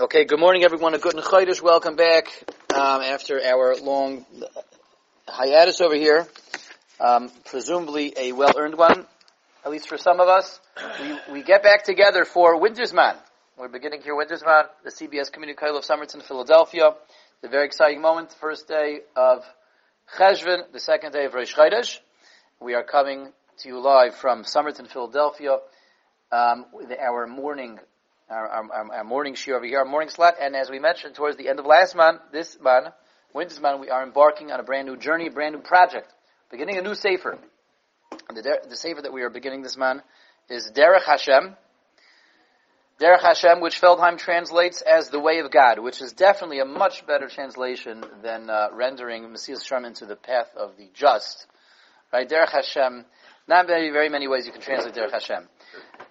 Okay, good morning everyone. A good Chodesh. Welcome back um, after our long hiatus over here. Um, presumably a well-earned one, at least for some of us. We, we get back together for Wintersman. We're beginning here Wintersman, the CBS Community College of Somerton, Philadelphia. The very exciting moment, first day of Cheshvan, the second day of Rosh Chodesh. We are coming to you live from Somerton, Philadelphia, um, with our morning our, our, our, morning shiur over here, our morning slot. And as we mentioned towards the end of last month, this month, winter's month, we are embarking on a brand new journey, a brand new project, beginning a new sefer. The, the sefer that we are beginning this month is Derech Hashem. Derech Hashem, which Feldheim translates as the way of God, which is definitely a much better translation than uh, rendering Mesilas Yesharim into the path of the just. Right? Derech Hashem, not very, very many ways you can translate Derech Hashem.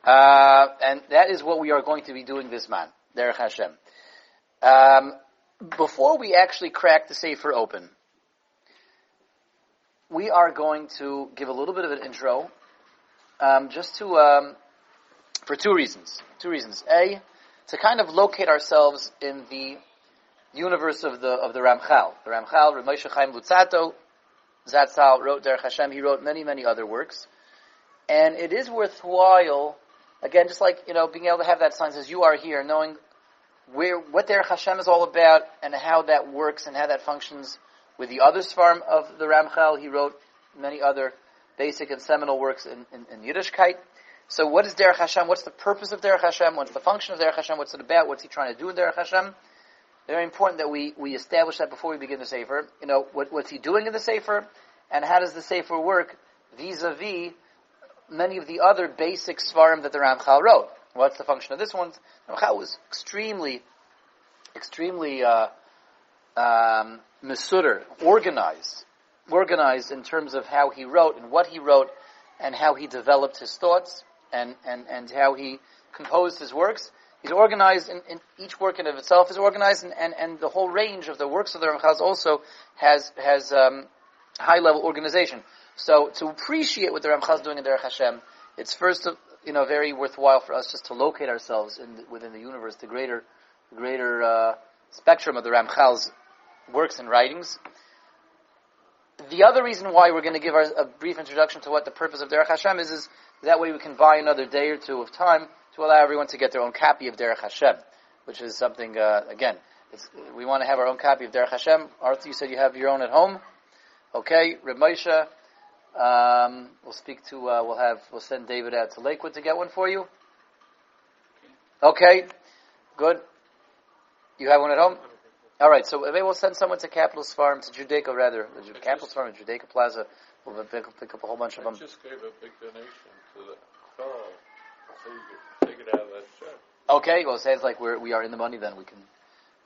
Uh, and that is what we are going to be doing this month, Derech Hashem. Um, before we actually crack the Sefer open, we are going to give a little bit of an intro, um, just to, um, for two reasons. Two reasons. A, to kind of locate ourselves in the universe of the, of the Ramchal. The Ramchal, Ramosha Chaim Luzzatto, Zatzal wrote Derech Hashem, he wrote many, many other works. And it is worthwhile Again, just like, you know, being able to have that sign says, you are here, knowing where, what their Hashem is all about and how that works and how that functions with the other Svarm of the Ramchal. He wrote many other basic and seminal works in, in, in Yiddishkeit. So what is Derech Hashem? What's the purpose of Derech Hashem? What's the function of Derech Hashem? What's it about? What's he trying to do in Derech Hashem? Very important that we, we establish that before we begin the Sefer. You know, what, what's he doing in the Sefer? And how does the Sefer work vis-a-vis many of the other basic svarim that the Ramchal wrote. What's the function of this one? Ramchal was extremely, extremely uh, um, organized, organized in terms of how he wrote and what he wrote, and how he developed his thoughts and and and how he composed his works. He's organized in, in each work in of itself is organized, and, and, and the whole range of the works of the Ramchal also has has um, high level organization. So to appreciate what the Ramchal is doing in Derech Hashem, it's first, you know, very worthwhile for us just to locate ourselves in, within the universe, the greater, greater uh, spectrum of the Ramchal's works and writings. The other reason why we're going to give our, a brief introduction to what the purpose of Derech Hashem is, is that way we can buy another day or two of time to allow everyone to get their own copy of Derech Hashem, which is something, uh, again, we want to have our own copy of Derech Hashem. Arthur, you said you have your own at home. Okay, Reb Moshe, um, we'll speak to, uh, we'll have, we'll send David out to Lakewood to get one for you. Okay, good. You have one at home? All right, so maybe we'll send someone to Capital Farm, to Judaica rather, the Capital Farm, Judaica Plaza. We'll pick, pick, up a whole bunch of them. I just gave a big donation to the Kollel, so you take it out of that check. Okay, well, it sounds like we're, we are in the money then. We can,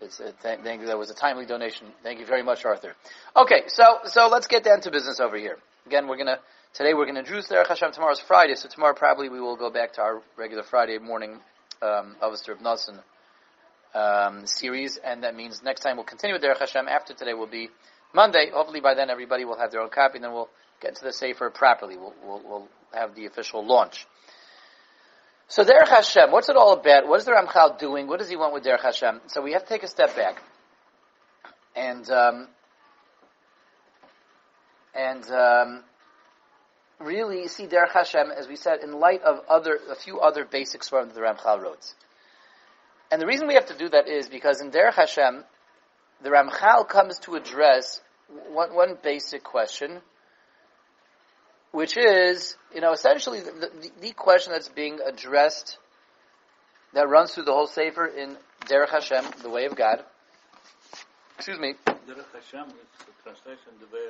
it's a, thank, thank you. That was a timely donation. Thank you very much, Arthur. Okay, so, so let's get down to business over here. Again, we're gonna today we're gonna introduce Derech Hashem. Tomorrow's Friday, so tomorrow probably we will go back to our regular Friday morning um, Avos Nasan um, series, and that means next time we'll continue with Derech Hashem. After today will be Monday. Hopefully by then everybody will have their own copy, and then we'll get into the Sefer properly. We'll, we'll, we'll have the official launch. So Derech Hashem, what's it all about? What is the Ramchal doing? What does he want with Derech Hashem? So we have to take a step back. And um, and um, really see Derech Hashem, as we said, in light of other a few other basic svarim that the Ramchal wrote. And the reason we have to do that is because in Derech Hashem, the Ramchal comes to address one, one basic question, which is, you know, essentially the, the, the, question that's being addressed that runs through the whole Sefer in Derech Hashem, the way of God.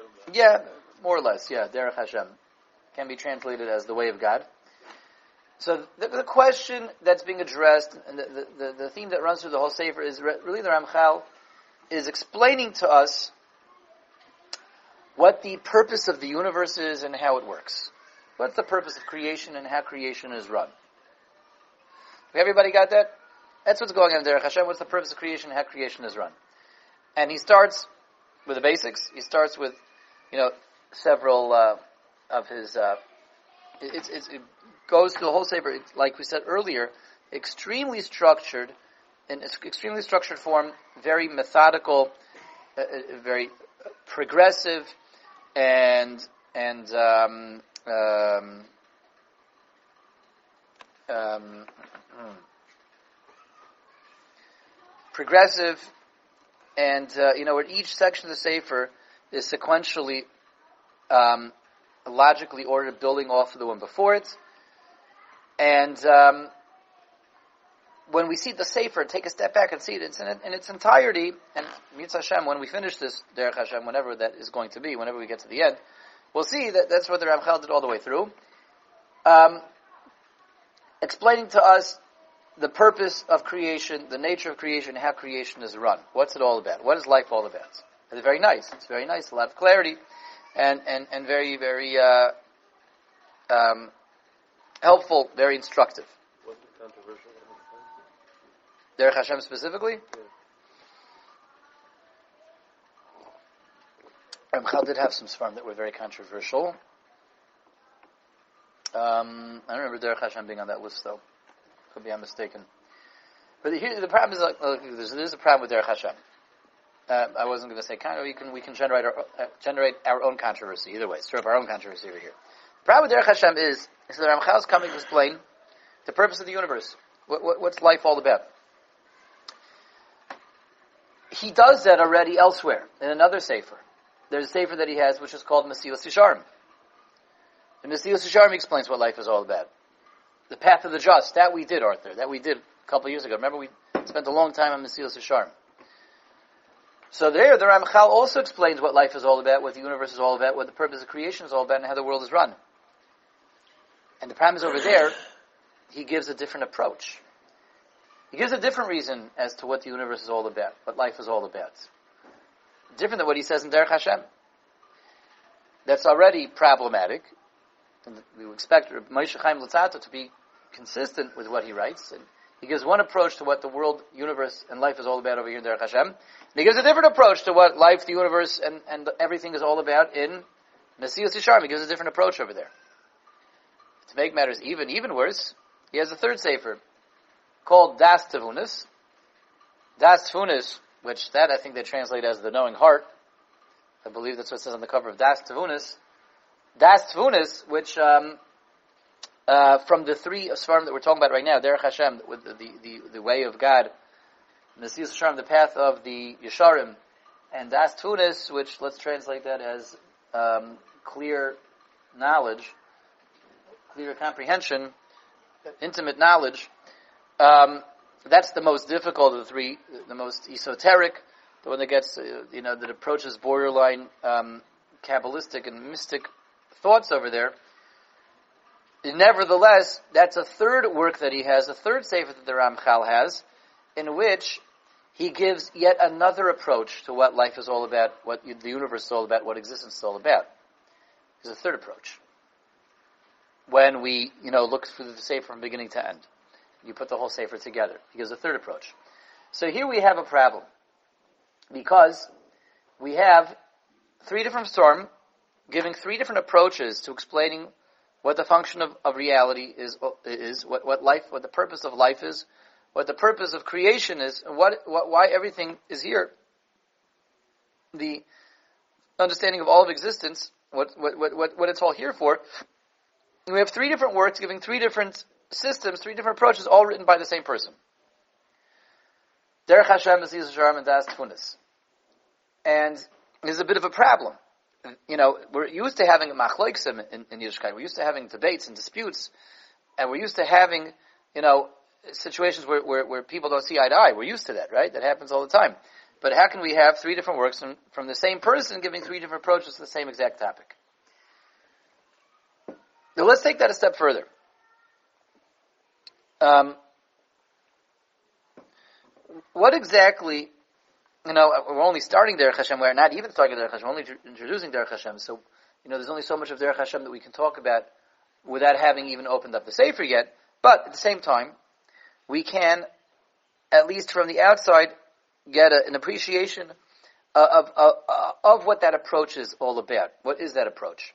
Of God. Yeah, more or less, yeah, Derech Hashem. Can be translated as the way of God. So the, the question that's being addressed, and the, the, the, theme that runs through the whole Sefer is really the Ramchal is explaining to us what the purpose of the universe is and how it works. What's the purpose of creation and how creation is run? Everybody got that? That's what's going on in Derech Hashem. What's the purpose of creation and how creation is run? And he starts with the basics. He starts with, you know, several uh, of his. Uh, it, it goes through the whole Sefer, like we said earlier, extremely structured, in extremely structured form, very methodical, uh, uh, very progressive, and and um, um, um, progressive, and uh, you know, where each section of the Sefer is sequentially, um, logically ordered, building off of the one before it, and um, when we see the Sefer, take a step back and see it in, in its entirety, and Mirtzeh Hashem, when we finish this Derech Hashem, whenever that is going to be, whenever we get to the end, we'll see that that's what the Ramchal did all the way through. Um, explaining to us the purpose of creation, the nature of creation, how creation is run. What's it all about? What is life all about? It's very nice. It's very nice. A lot of clarity, and and and very very uh, um, helpful, very instructive. What's the controversial? Derech Hashem specifically? Yeah. Ramchal did have some svarim that were very controversial. Um, I don't remember Derech Hashem being on that list though. Could be I'm mistaken. But here, the problem is like, there's, there's a problem with Derech Hashem. Uh, I wasn't going to say kind we can we can generate our uh, generate our own controversy either way. Stir up our own controversy over here. The problem with Derech Hashem is is that Ramchal is coming to explain the purpose of the universe. What, what, what's life all about? he does that already elsewhere in another sefer. There's a sefer that he has which is called Mesilas Yesharim. And Mesilas Yesharim explains what life is all about. The path of the just, that we did, Arthur, that we did a couple years ago. Remember we spent a long time on Mesilas Yesharim. So there, the Ramchal also explains what life is all about, what the universe is all about, what the purpose of creation is all about, and how the world is run. And the problem is over there, he gives a different approach. He gives a different reason as to what the universe is all about, what life is all about. Different than what he says in Derech Hashem. That's already problematic. And we expect Moshe Chaim Luzzatto to be consistent with what he writes. And he gives one approach to what the world, universe, and life is all about over here in Derech Hashem. And he gives a different approach to what life, the universe, and, and everything is all about in Mesilas Yesharim. He gives a different approach over there. To make matters even, even worse, he has a third sefer, called Das Tavunis. Das Tavunis, which that I think they translate as the knowing heart. I believe that's what it says on the cover of Das Tavunis. Das Tavunis, which um, uh, from the three Svarim that we're talking about right now, Derech Hashem, with the, the, the, way of God, Mesilas Yesharim, the path of the Yesharim, and Das Tavunis, which let's translate that as um, clear knowledge, clear comprehension, intimate knowledge. Um, that's the most difficult of the three, the most esoteric, the one that gets, uh, you know, that approaches borderline um, Kabbalistic and mystic thoughts over there. Nevertheless, that's a third work that he has, a third sefer that the Ramchal has, in which he gives yet another approach to what life is all about, what the universe is all about, what existence is all about. There's a third approach. When we, you know, look through the sefer from beginning to end. You put the whole Sefer together. He gives a third approach. So here we have a problem. Because we have three different storm giving three different approaches to explaining what the function of, of reality is, is what, what life, what the purpose of life is, what the purpose of creation is, and what, what, why everything is here. The understanding of all of existence, what, what, what, what it's all here for. And we have three different works giving three different systems, three different approaches, all written by the same person. Derech Hashem, Mesilas Yesharim, and Das Tvunis. And there's a bit of a problem. You know, we're used to having machloiksim in, in Yiddishkeit. We're used to having debates and disputes. And we're used to having, you know, situations where, where, where people don't see eye to eye. We're used to that, right? That happens all the time. But how can we have three different works from, from the same person giving three different approaches to the same exact topic? Now let's take that a step further. Um, what exactly, you know, we're only starting Derech Hashem, we're not even starting Derech Hashem, we're only introducing Derech Hashem, so, you know, there's only so much of Derech Hashem that we can talk about without having even opened up the Sefer yet, but at the same time, we can, at least from the outside, get a, an appreciation uh, of, of, of, what that approach is all about. What is that approach?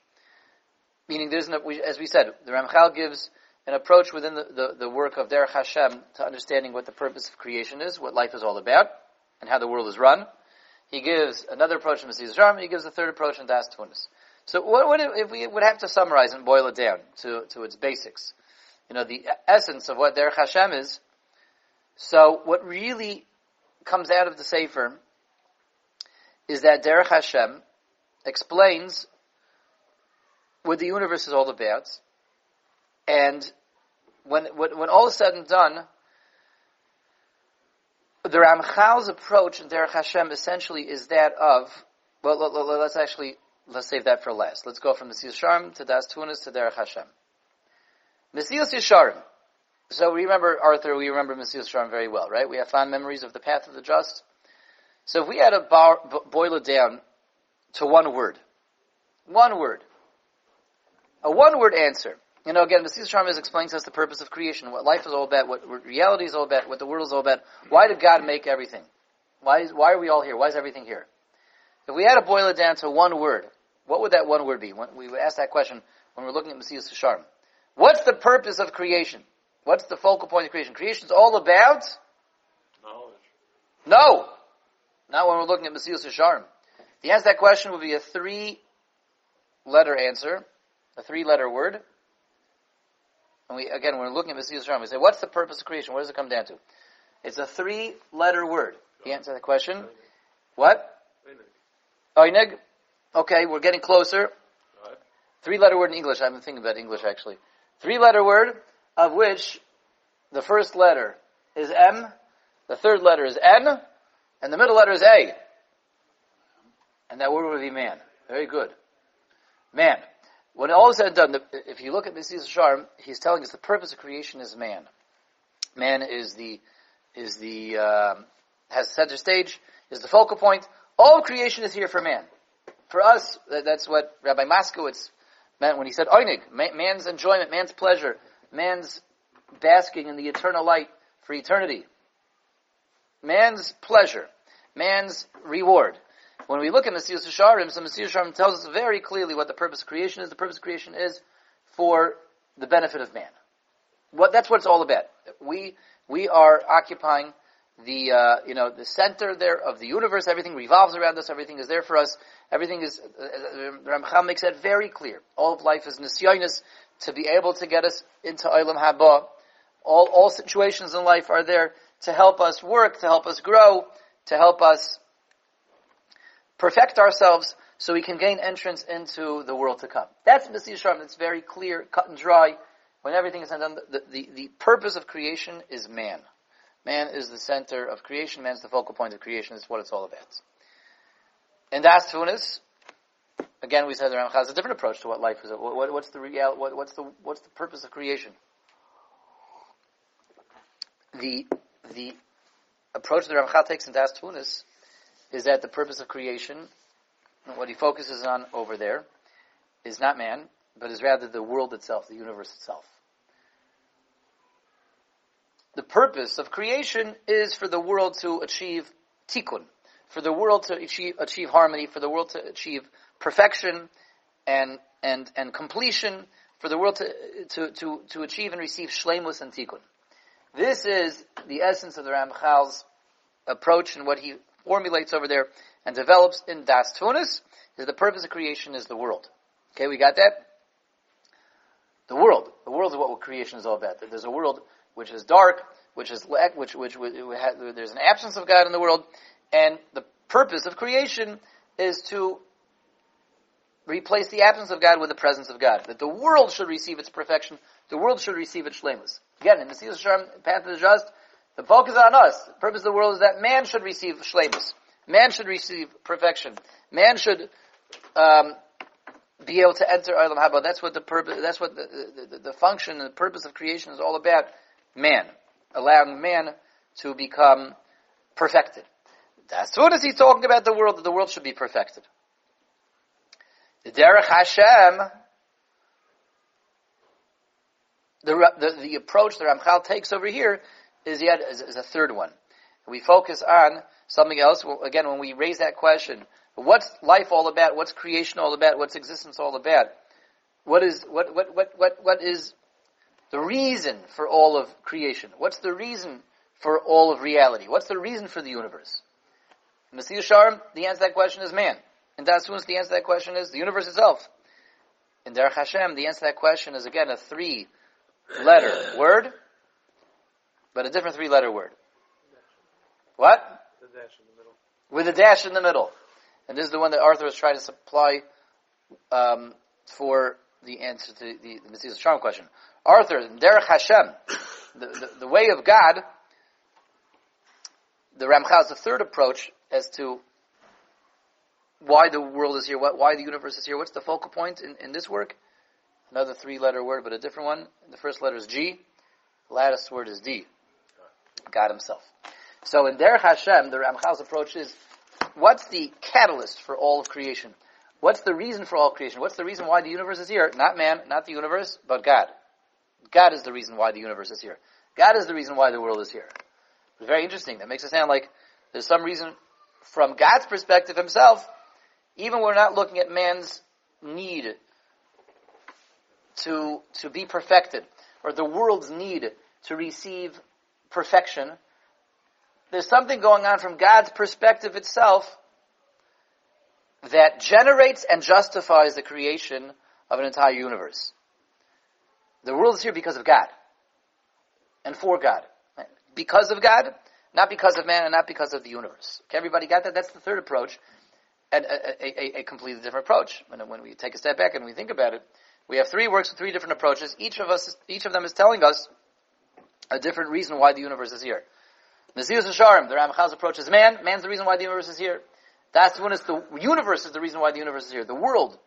Meaning, there's an, as we said, the Ramchal gives an approach within the, the, the work of Derech Hashem to understanding what the purpose of creation is, what life is all about, and how the world is run. He gives another approach in Mesilas Yesharim, he gives a third approach in Das Tvunis. So what, what if we would have to summarize and boil it down to, to its basics? You know, the essence of what Derech Hashem is. So what really comes out of the Sefer is that Derech Hashem explains what the universe is all about, and when, when, when all is said and done, the Ramchal's approach in Derech Hashem essentially is that of, well, let, us actually, let's save that for last. Let's go from the Yesharim to Das Tvunis to Derech Hashem. Mesilas Yesharim. So we remember Arthur, we remember Mesilas Yesharim very well, right? We have fond memories of the path of the just. So if we had to bar, boil it down to one word, one word, a one word answer, you know, again, Mesilas Yesharim is explaining to us the purpose of creation, what life is all about, what reality is all about, what the world is all about. Why did God make everything? Why, is, why are we all here? Why is everything here? If we had to boil it down to one word, what would that one word be? When we would ask that question when we're looking at Mesilas Yesharim. What's the purpose of creation? What's the focal point of creation? Creation is all about knowledge. No, not when we're looking at Mesilas Yesharim. The answer to that question would be a three-letter answer, a three-letter word, and we, again, we're looking at Mesilas Yesharim, we say, what's the purpose of creation? What does it come down to? It's a three-letter word. Can you answer the question? What? Oinig. Okay, we're getting closer. Three-letter word in English. I've been thinking about English, actually. Three-letter word, of which the first letter is M, the third letter is N, and the middle letter is A. And that word would be man. Very good. Man. When all is said and done, if you look at Mesilas Yesharim, he's telling us the purpose of creation is man. Man is the is the uh, has center stage, is the focal point. All creation is here for man. For us, that's what Rabbi Moskowitz meant when he said "Oinig," man's enjoyment, man's pleasure, man's basking in the eternal light for eternity. Man's pleasure, man's reward. When we look at Mesilas Yesharim, so Mesilas Yesharim tells us very clearly what the purpose of creation is. The purpose of creation is for the benefit of man. What, that's what it's all about. We, we are occupying the, uh, you know, the center there of the universe. Everything revolves around us. Everything is there for us. Everything is, uh Ramchal makes that very clear. All of life is nisyonis to be able to get us into Olam Haba. All, all situations in life are there to help us work, to help us grow, to help us perfect ourselves so we can gain entrance into the world to come. That's Mesilas Yesharim. It's very clear, cut and dry. When everything is done, the, the, the purpose of creation is man. Man is the center of creation. Man is the focal point of creation. It's what it's all about. And Das Tvunis, again, we said the Ramchal has a different approach to what life is. What, what, what's the real? What, what's the what's the purpose of creation? The the approach that Ramchal takes in Das Tvunis is that the purpose of creation, what he focuses on over there, is not man, but is rather the world itself, the universe itself. The purpose of creation is for the world to achieve tikkun, for the world to achieve, achieve harmony, for the world to achieve perfection and, and, and completion, for the world to, to, to, to achieve and receive shlemus and tikkun. This is the essence of the Ramchal's approach and what he formulates over there and develops in Das Tvunis is the purpose of creation is the world. Okay, we got that? The world. The world is what creation is all about. There's a world which is dark, which is lack, which, which, which there's an absence of God in the world, and the purpose of creation is to replace the absence of God with the presence of God. That the world should receive its perfection, the world should receive its shlemus. Again, in the Mesilas Yesharim, path of the just, the focus on us. The purpose of the world is that man should receive shlemus. Man should receive perfection. Man should um, be able to enter Olam Haba. That's what the purpose. That's what the, the, the function and the purpose of creation is all about. Man, allowing man to become perfected. As soon as he's talking about the world, that the world should be perfected. The Derech Hashem, the, the, the approach that Ramchal takes over here is yet is, is a third one. We focus on something else. Well, again, when we raise that question, what's life all about? What's creation all about? What's existence all about? What is what what what what what is the reason for all of creation? What's the reason for all of reality? What's the reason for the universe? In the Sharm, the answer to that question is man. In Dasuns, the answer to that question is the universe itself. In Derech Hashem, the answer to that question is again a three letter word, but a different three letter word. What? With a dash in the middle. And this is the one that Arthur was trying to supply um, for the answer to the, the Mesilas Yesharim question. Arthur, Derech Hashem, the, the, the, way of God, the Ramchal the third approach as to why the world is here, why the universe is here. What's the focal point in, in this work? Another three-letter word, but a different one. The first letter is G. The last word is D. God Himself. So in Derech Hashem, the Ramchal's approach is, what's the catalyst for all of creation? What's the reason for all creation? What's the reason why the universe is here? Not man, not the universe, but God. God is the reason why the universe is here. God is the reason why the world is here. It's very interesting. That makes it sound like there's some reason from God's perspective himself, even we're not looking at man's need to, to be perfected, or the world's need to receive perfection, there's something going on from God's perspective itself that generates and justifies the creation of an entire universe. The world is here because of God and for God. Because of God, not because of man and not because of the universe. Okay, everybody got that? That's the third approach, and a, a, a, completely different approach. When, when we take a step back and we think about it, we have three works with three different approaches. Each of us, each of them is telling us a different reason why the universe is here. Mesilas Yesharim, the Ramchal's approach is man. Man's the reason why the universe is here. That's when it's the universe is the reason why the universe is here. The world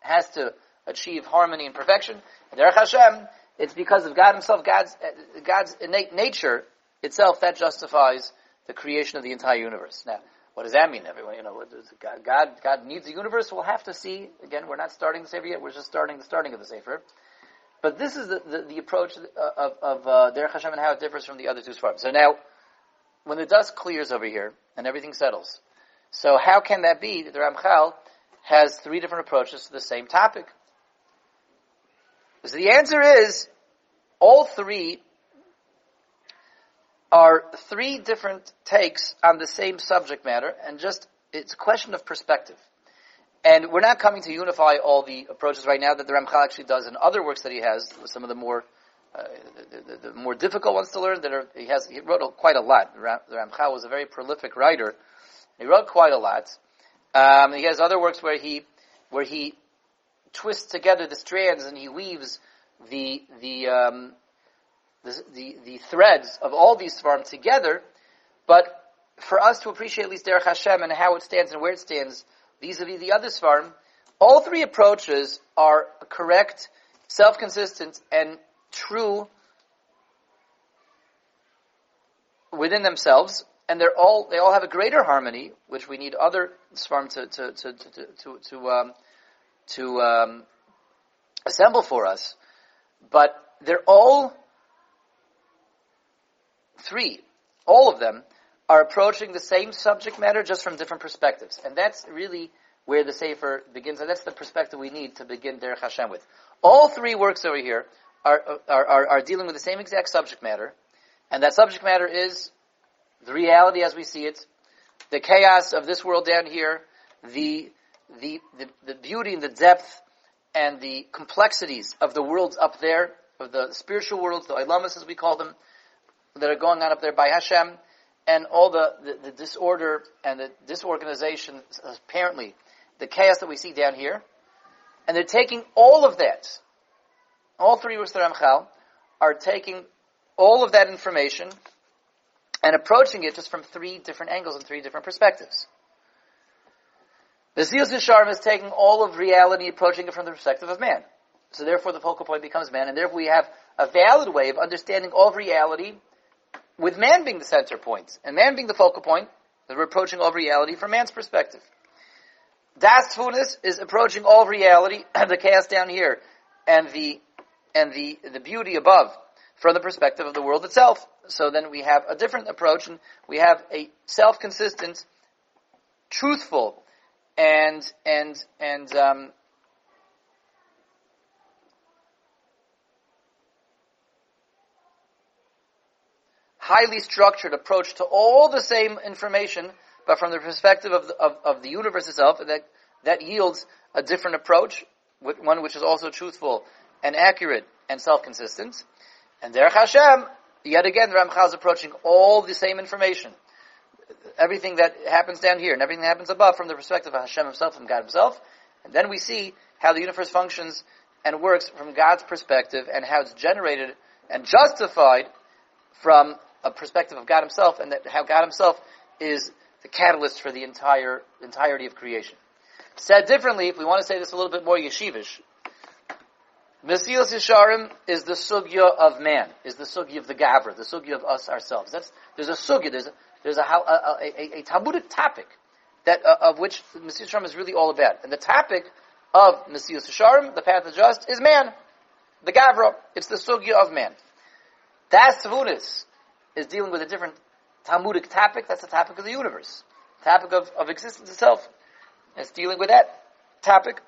has to achieve harmony and perfection. Derech Hashem, it's because of God Himself, God's God's innate nature itself that justifies the creation of the entire universe. Now, what does that mean? Everyone, you know, God, God, God needs a universe. We'll have to see. Again, we're not starting the Sefer yet. We're just starting the starting of the Sefer. But this is the, the, the approach of, of uh, Derech Hashem and how it differs from the other two Sfarim. So now, when the dust clears over here and everything settles, so how can that be that the Ramchal has three different approaches to the same topic? So the answer is, all three are three different takes on the same subject matter, and just, it's a question of perspective. And we're not coming to unify all the approaches right now that the Ramchal actually does in other works that he has, some of the more uh, the, the, the, more difficult ones to learn. That are, he has he wrote quite a lot. The Ramchal was a very prolific writer. He wrote quite a lot. Um, he has other works where he where he twists together the strands and he weaves the the um, the, the, the, threads of all these svarim together. But for us to appreciate at least Derech Hashem and how it stands and where it stands, vis-a-vis the other Svarim, all three approaches are correct, self-consistent, and true within themselves, and they're all they all have a greater harmony, which we need other Svarim to to to to to, to, um, to um, assemble for us. But they're all three, all of them are approaching the same subject matter just from different perspectives. And that's really where the Sefer begins, and that's the perspective we need to begin Derech Hashem with. All three works over here are, are, are, are dealing with the same exact subject matter, and that subject matter is the reality as we see it, the chaos of this world down here, the, the, the, the beauty and the depth and the complexities of the worlds up there, of the spiritual worlds, the ilamas as we call them, that are going on up there by Hashem, and all the, the, the disorder and the disorganization, apparently, the chaos that we see down here. And they're taking all of that, all three Rus Ramchal, are taking all of that information and approaching it just from three different angles and three different perspectives. The Mesilas Yesharim is taking all of reality, approaching it from the perspective of man. So therefore the focal point becomes man, and therefore we have a valid way of understanding all of reality with man being the center point, and man being the focal point, that we're approaching all reality from man's perspective. Das Tvunis is approaching all reality, the chaos down here, and the and the the beauty above, from the perspective of the world itself. So then we have a different approach, and we have a self-consistent, truthful, and and and um, highly structured approach to all the same information, but from the perspective of the, of, of the universe itself, that, that yields a different approach, one which is also truthful and accurate and self-consistent. And Derech Hashem, yet again, Ramchal is approaching all the same information. Everything that happens down here and everything that happens above from the perspective of Hashem himself and God himself. And then we see how the universe functions and works from God's perspective and how it's generated and justified from a perspective of God himself and that how God himself is the catalyst for the entire entirety of creation. Said differently, if we want to say this a little bit more yeshivish, Mesilas Yesharim is the sugya of man, is the sugya of the Gavra, the sugya of us ourselves. That's, there's a sugya, there's a, there's a, a, a, a Talmudic topic that, uh, of which Mesilas Yesharim is really all about. And the topic of Mesilas Yesharim, the path of just, is man. The Gavra, it's the sugya of man. Das Tvunis is dealing with a different Talmudic topic, that's the topic of the universe. Topic of, of existence itself. It's dealing with that topic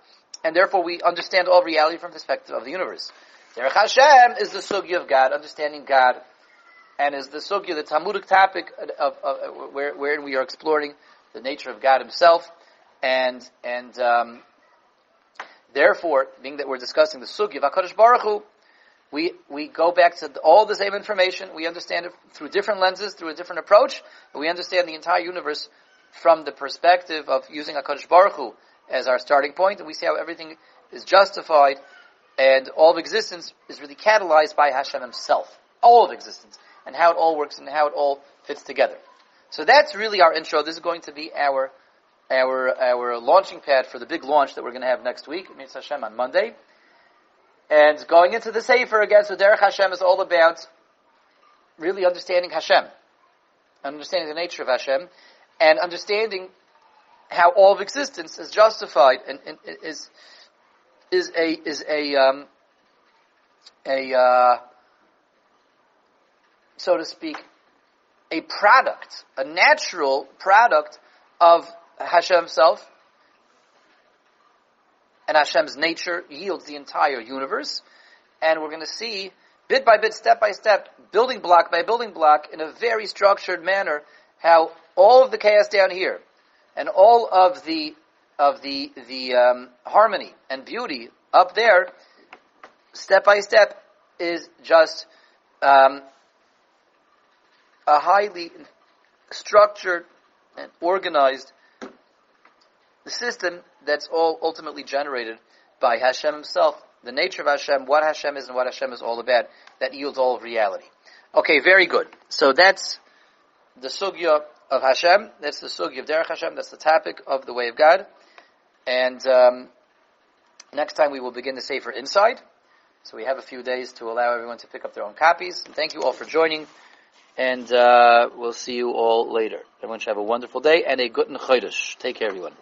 and therefore we understand all reality from the perspective of the universe. Derech Hashem is the sugya of God, understanding God, and is the sugya, the Talmudic topic of, of, of where, wherein we are exploring the nature of God Himself, and and um, therefore, being that we're discussing the sugya of Hakadosh Baruch Hu, we we go back to all the same information. We understand it through different lenses, through a different approach, but we understand the entire universe from the perspective of using Hakadosh Baruch Hu as our starting point, and we see how everything is justified, and all of existence is really catalyzed by Hashem Himself. All of existence, and how it all works, and how it all fits together. So that's really our intro. This is going to be our our our launching pad for the big launch that we're going to have next week, Mirtzeh Hashem on Monday. And going into the Sefer again, so Derech Hashem is all about really understanding Hashem, understanding the nature of Hashem, and understanding how all of existence is justified and, and is is a is a um, a uh, so to speak a product, a natural product of Hashem Himself, and Hashem's nature yields the entire universe, and we're going to see bit by bit, step by step, building block by building block, in a very structured manner, how all of the chaos down here and all of the of the the um, harmony and beauty up there, step by step, is just um, a highly structured and organized system that's all ultimately generated by Hashem Himself, the nature of Hashem, what Hashem is, and what Hashem is all about. That yields all of reality. Okay, very good. So that's the sugya of Hashem. That's the sugya of Derech Hashem. That's the topic of the way of God. And um, next time we will begin the Sefer inside. So we have a few days to allow everyone to pick up their own copies. And thank you all for joining. And uh, we'll see you all later. Everyone should have a wonderful day and a good chodesh. Take care, everyone.